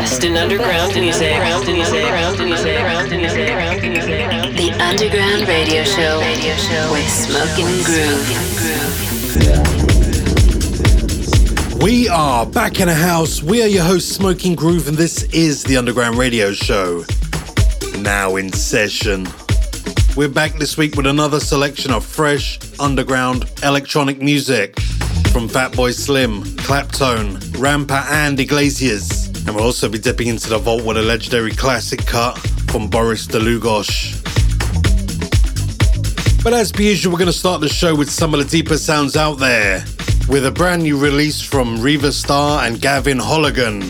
best in underground music. The Underground Radio Show with Smoking Groove. We are back in a house. We are your host, Smoking Groove, and this is the Underground Radio Show. Now in session. We're back this week with another selection of fresh, underground electronic music from Fatboy Slim, Claptone, Rampa, and Iglesias. And we'll also be dipping into the vault with a legendary classic cut from Boris Dlugosch. But as per usual, we're going to start the show with some of the deeper sounds out there with a brand new release from Riva Starr and Gavin Holligan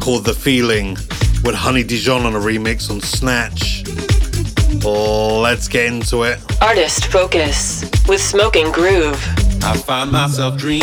called The Feeling with Honey Dijon on a remix on Snatch. Let's get into it. Artist Focus with Smoking Groove. I find myself dreaming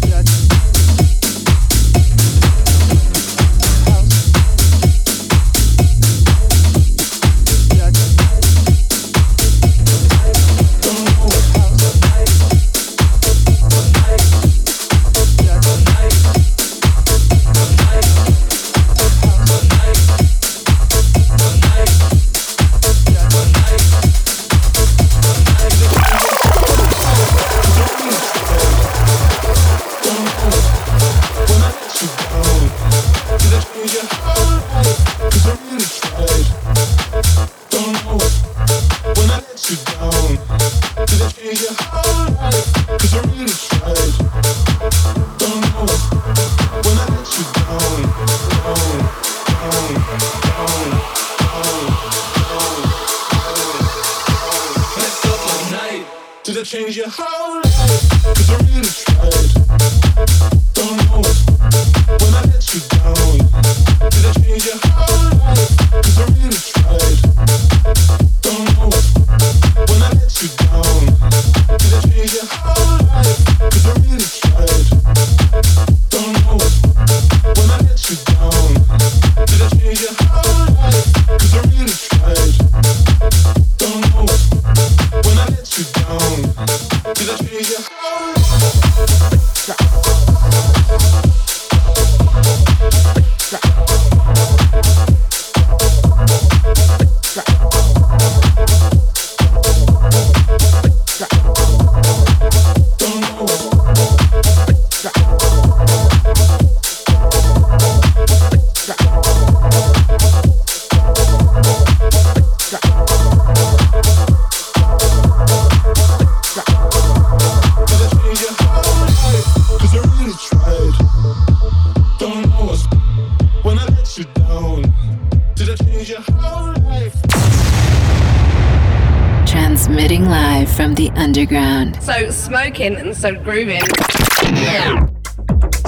Smoking and so grooving.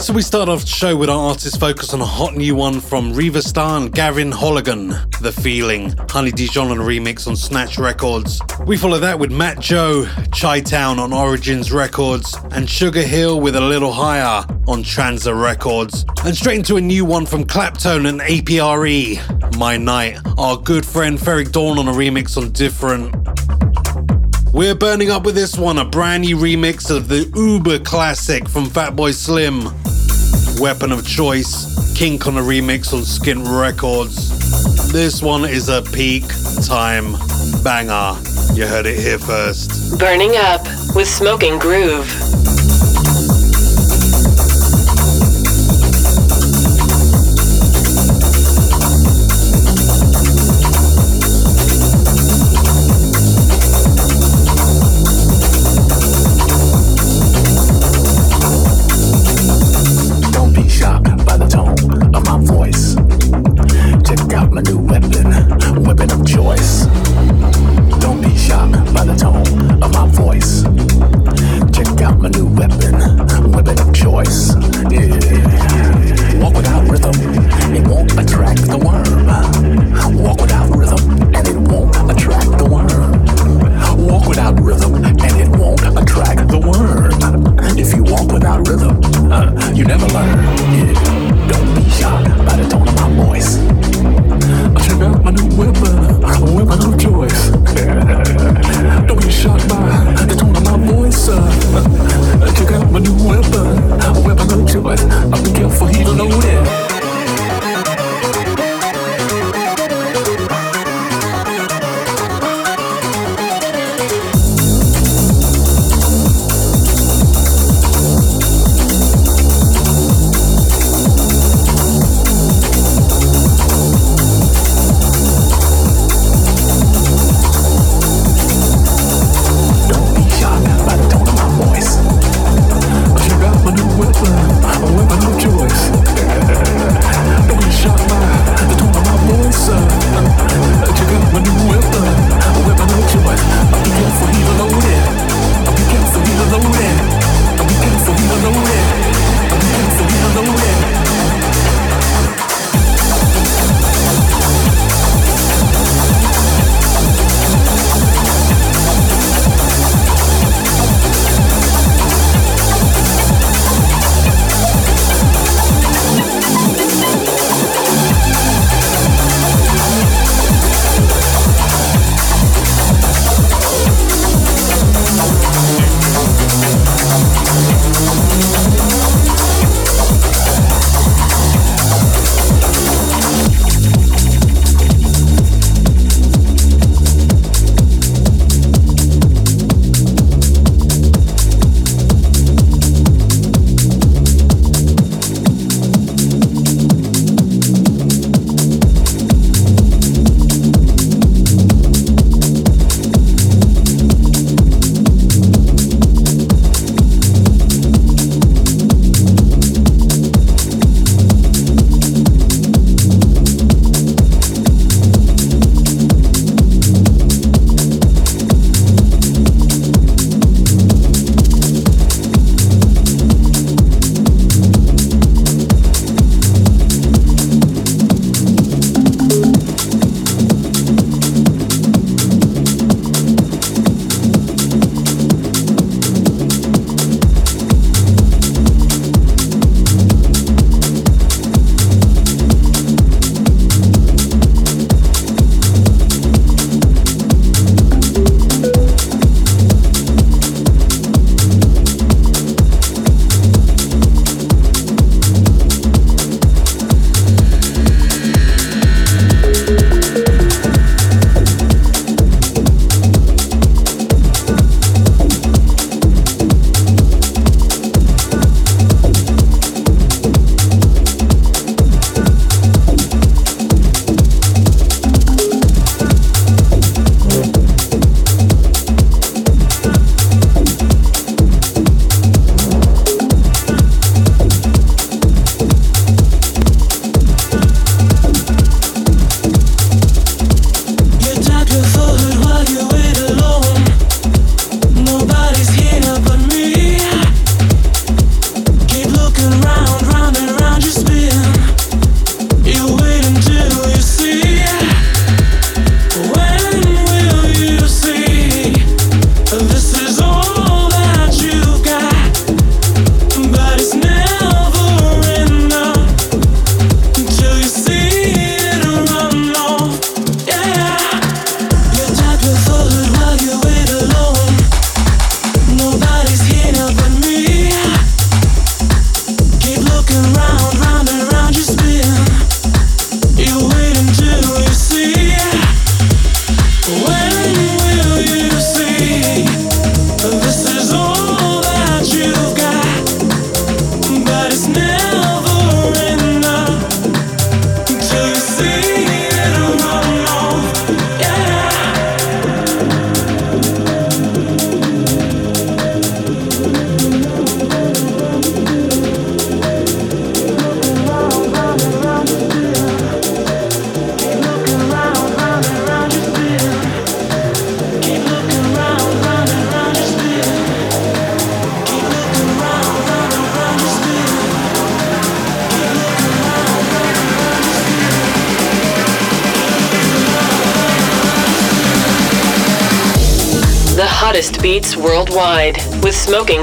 So we start off the show with our artist focus on a hot new one from Riva Starr and Gavin Holligan, The Feeling, Honey Dijon on a remix on Snatch Records. We follow that with Matt Joe, Chi Town on Origins Records, and Sugar Hill with A Little Higher on Transa Records. And straight into a new one from Claptone and APRE, My Night, our good friend Ferreck Dawn on a remix on Different. We're burning up with this one, a brand new remix of the uber classic from Fatboy Slim. Weapon of Choice, Kink on a remix on Skint Records. This one is a peak time banger. You heard it here first. Burning up with Smoking Groove.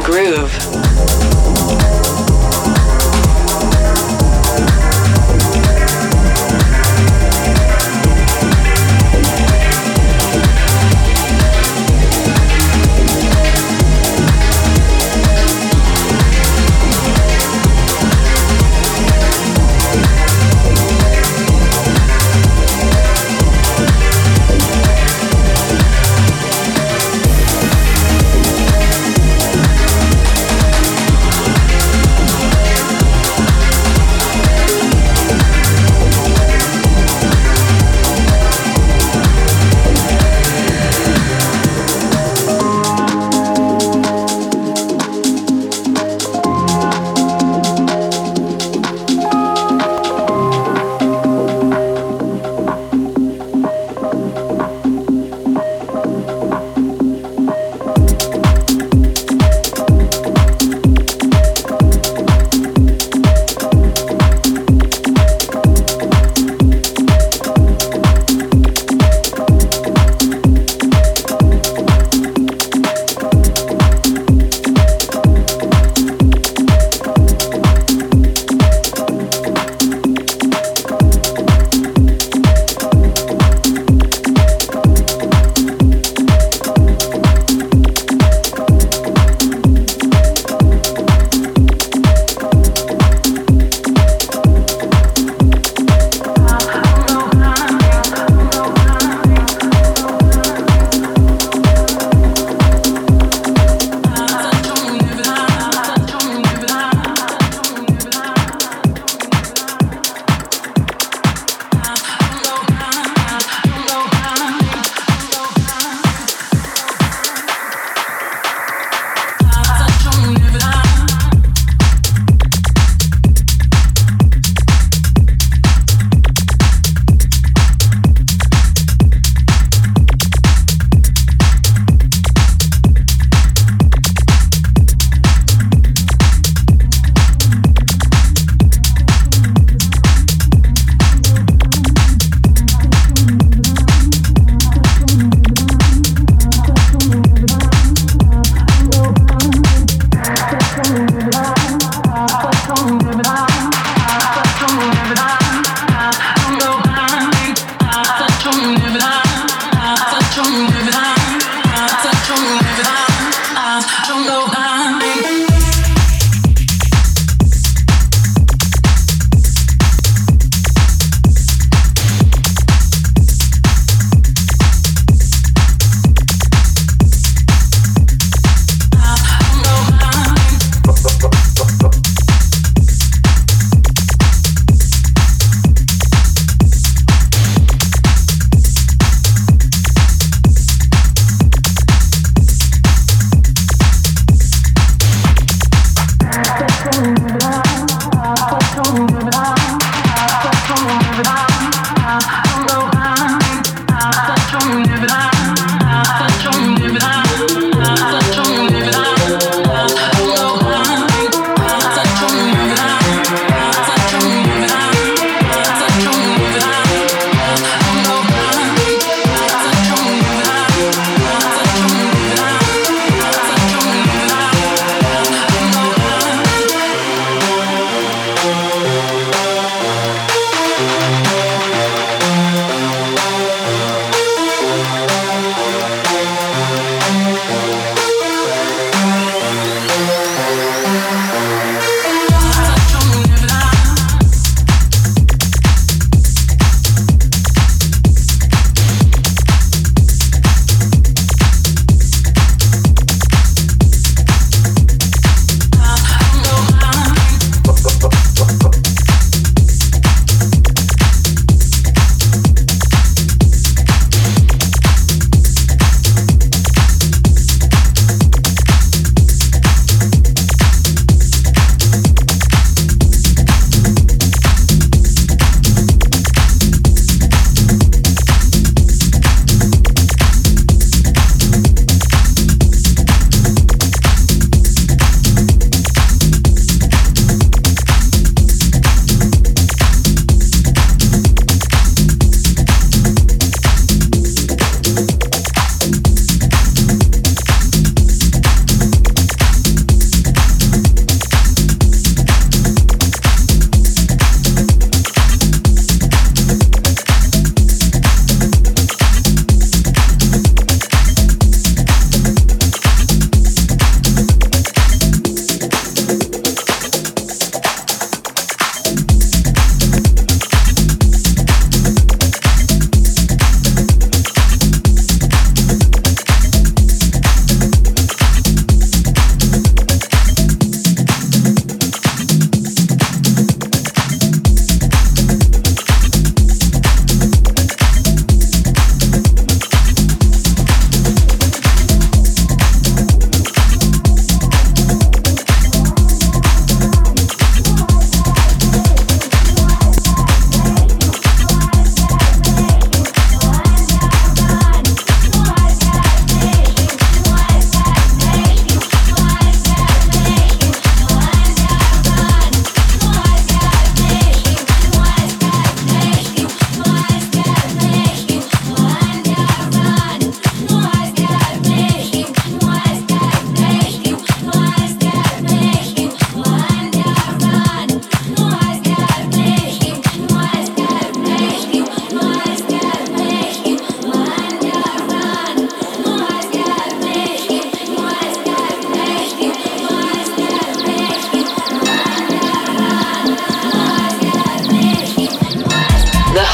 Groove.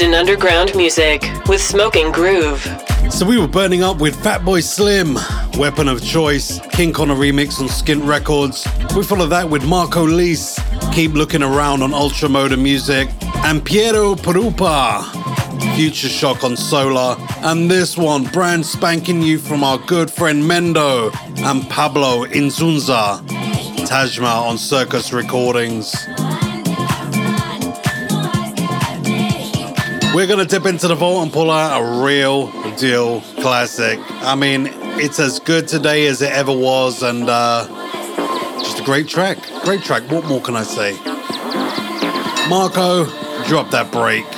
In underground music with Smoking Groove. So we were burning up with Fatboy Slim, Weapon of Choice, King Connor remix on Skint Records. We followed that with Marco Lys, Keep Looking Around on Ultra Motor Music, and Piero Pirupa, Future Shock on Solar, and this one, brand spanking new from our good friend Mendo and Pablo Inzunza, Tajma on Circus Recordings. We're gonna dip into the vault and pull out a real deal classic. I mean, it's as good today as it ever was, and uh, just a great track. Great track. What more can I say? Marco, drop that break.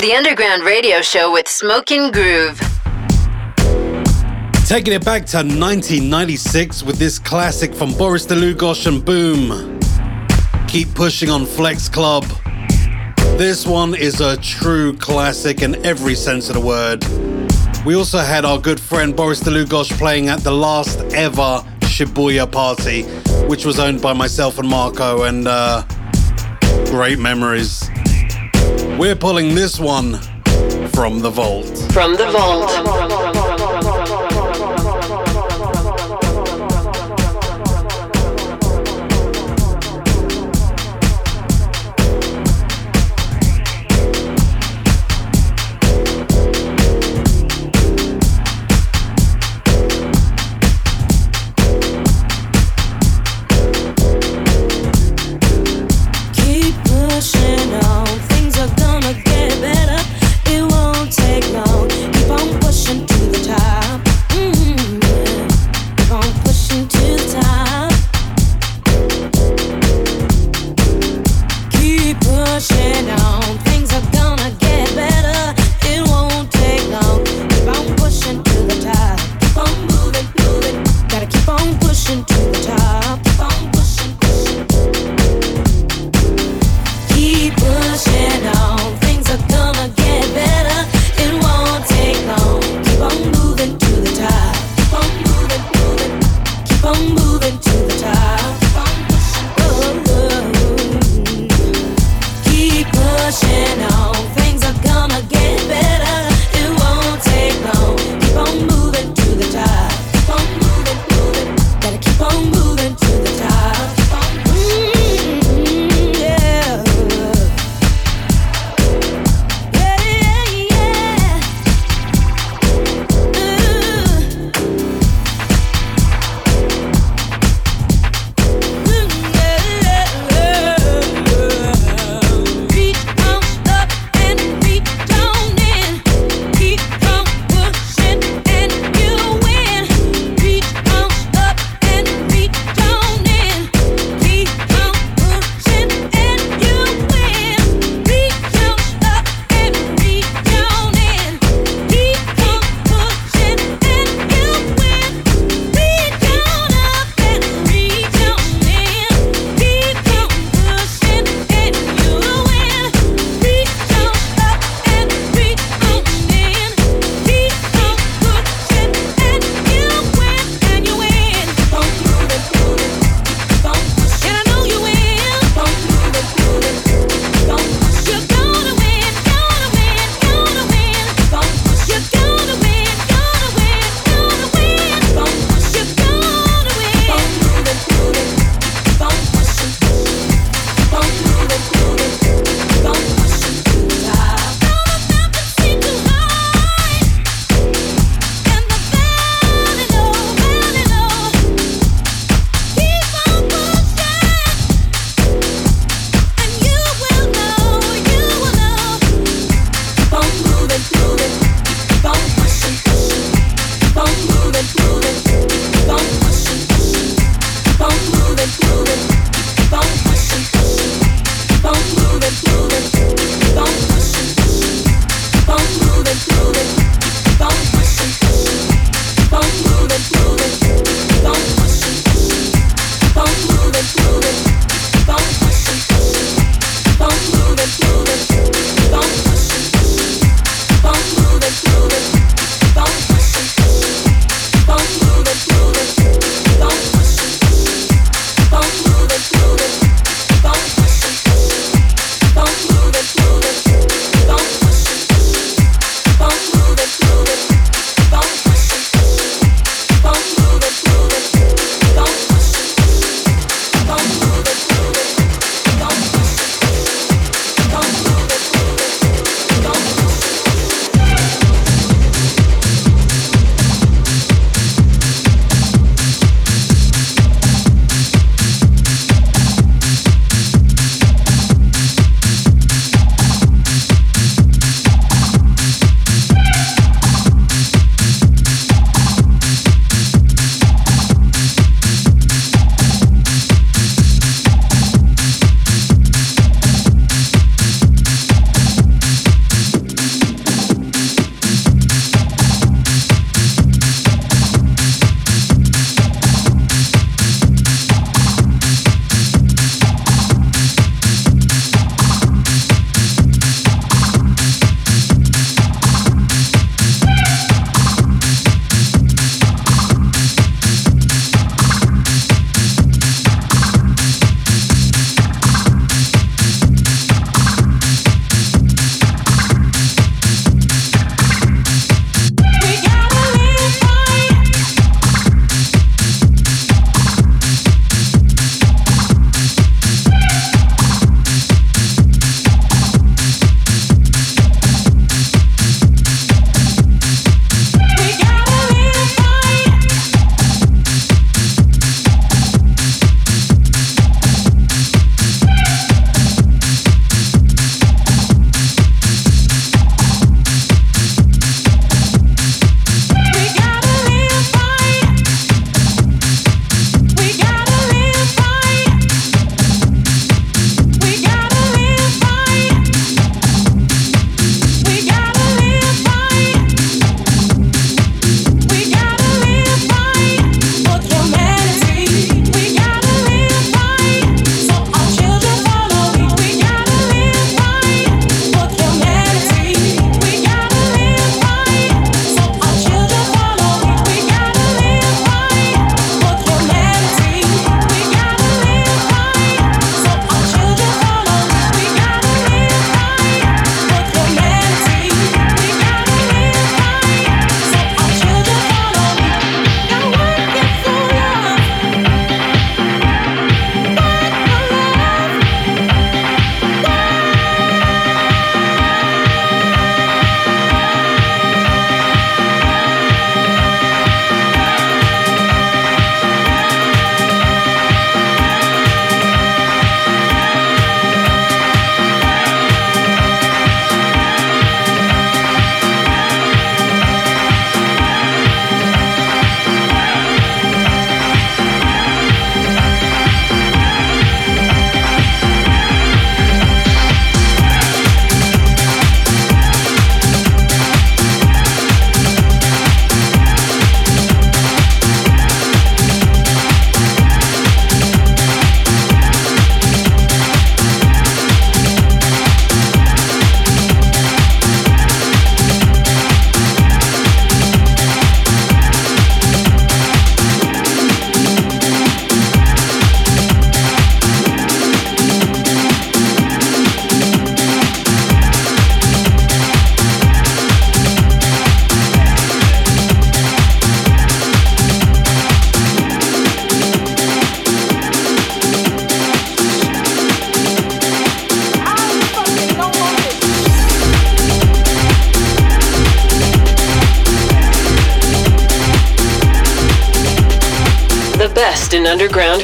The Underground Radio Show with Smoking Groove. Taking it back to 1996 with this classic from Boris Dlugosch and Boom. Keep pushing on Flex Club. This one is a true classic in every sense of the word. We also had our good friend Boris Dlugosch playing at the last ever Shibuya party, which was owned by myself and Marco, and uh, great memories. We're pulling this one from the vault. From the vault. Keep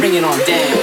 Bring it on. Down. down, down, down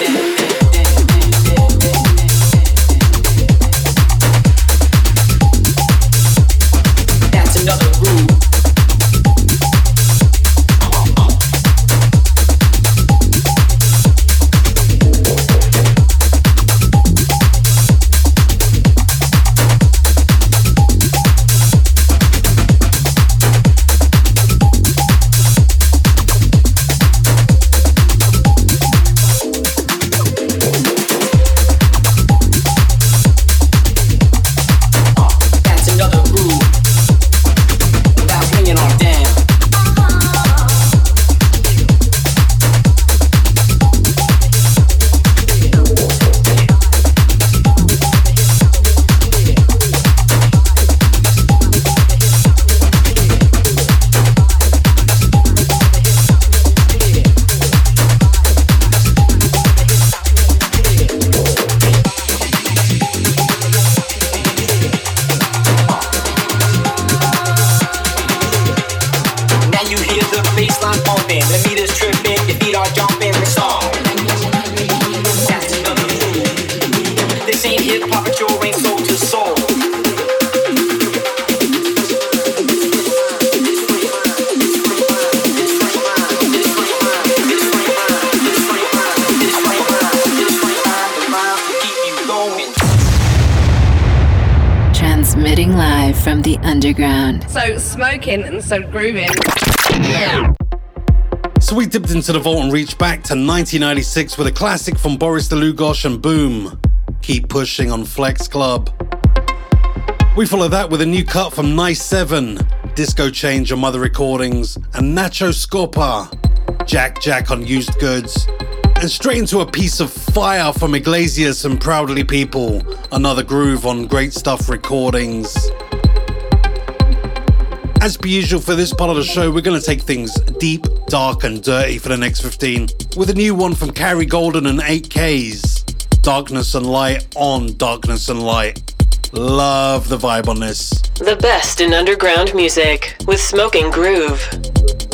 So we dipped into the vault and reached back to 1996 with a classic from Boris Dlugosch and Boom. Keep pushing on Flex Club. We follow that with a new cut from Nice 7, Disco Change on Mother Recordings, and Nacho Scoppa, Jack Jack on Used Goods, and straight into a piece of fire from Iglesias and Proudly People, another groove on Great Stuff Recordings. As per usual for this part of the show, we're going to take things deep, dark, and dirty for the next 15 with a new one from Carrie Golden and 8Ks Darkness and Light on Darkness and Light. Love the vibe on this. The best in underground music with Smoking Groove.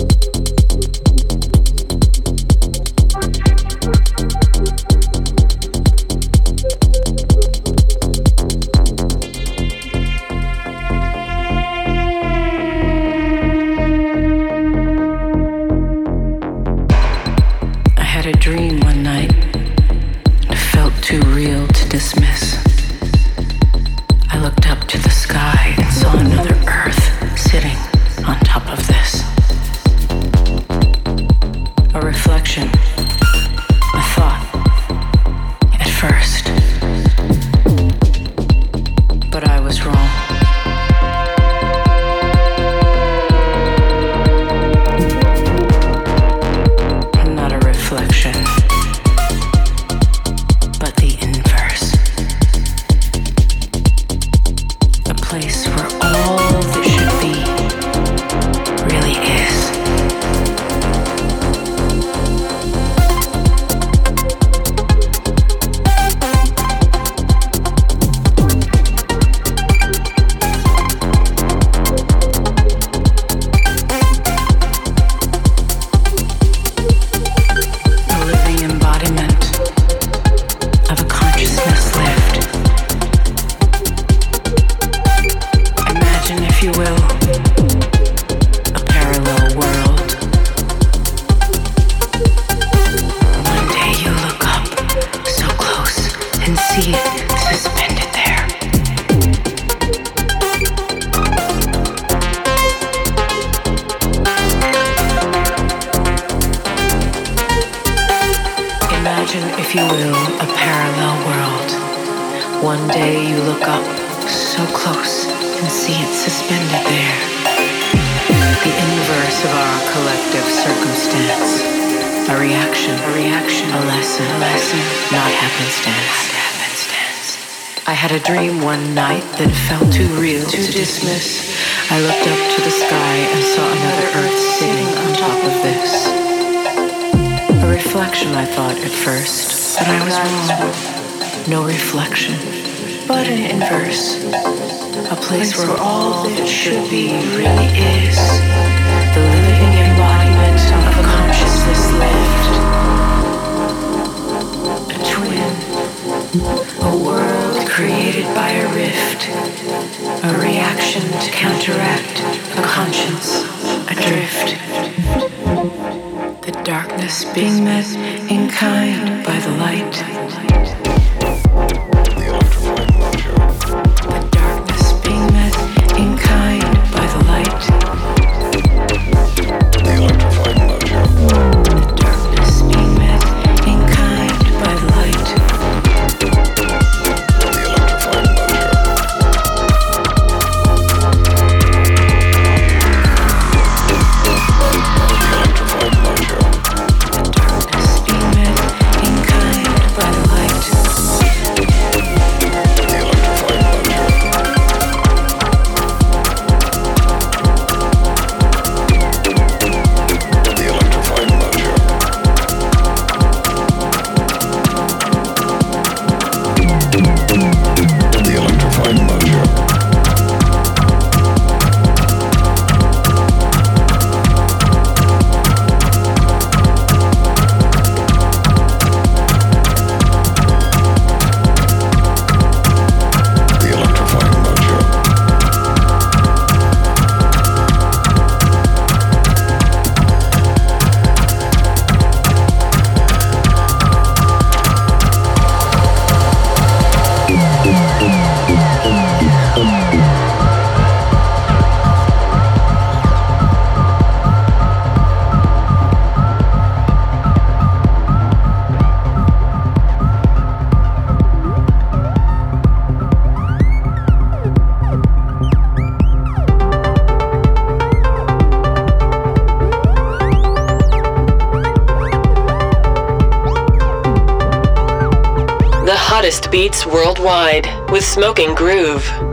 Smoking Groove.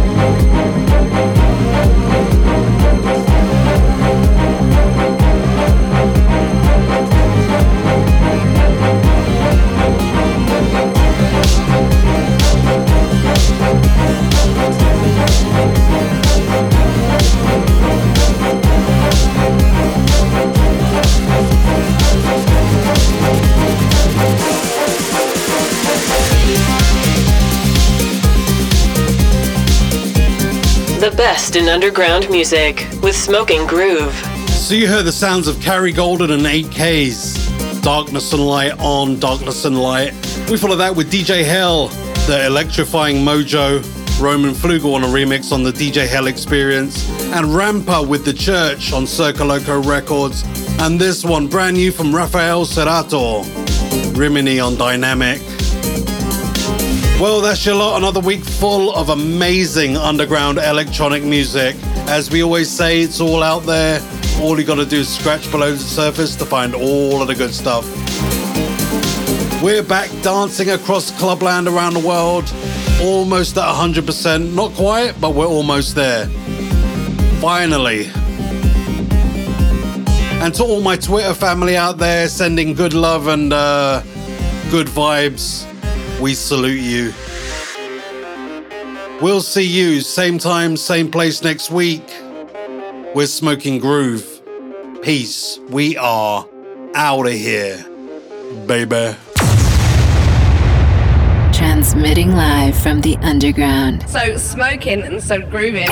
Best in underground music with Smoking Groove. So you heard the sounds of Carrie Golden and 8Ks. Darkness and Light on Darkness and Light. We follow that with DJ Hell, the electrifying Mojo, Roman Flugel on a remix on the DJ Hell Experience, and Rampa with The Church on Circoloco Records. And this one, brand new from Rafael Cerato, Rimini on Dynamic. Well, that's your lot. Another week full of amazing underground electronic music. As we always say, it's all out there. All you gotta do is scratch below the surface to find all of the good stuff. We're back dancing across clubland around the world, almost at 100%. Not quite, but we're almost there. Finally. And to all my Twitter family out there sending good love and uh, good vibes, we salute you. We'll see you same time, same place next week. We're Smoking Groove. Peace. We are out of here, baby. Transmitting live from the underground. So smoking and so grooving.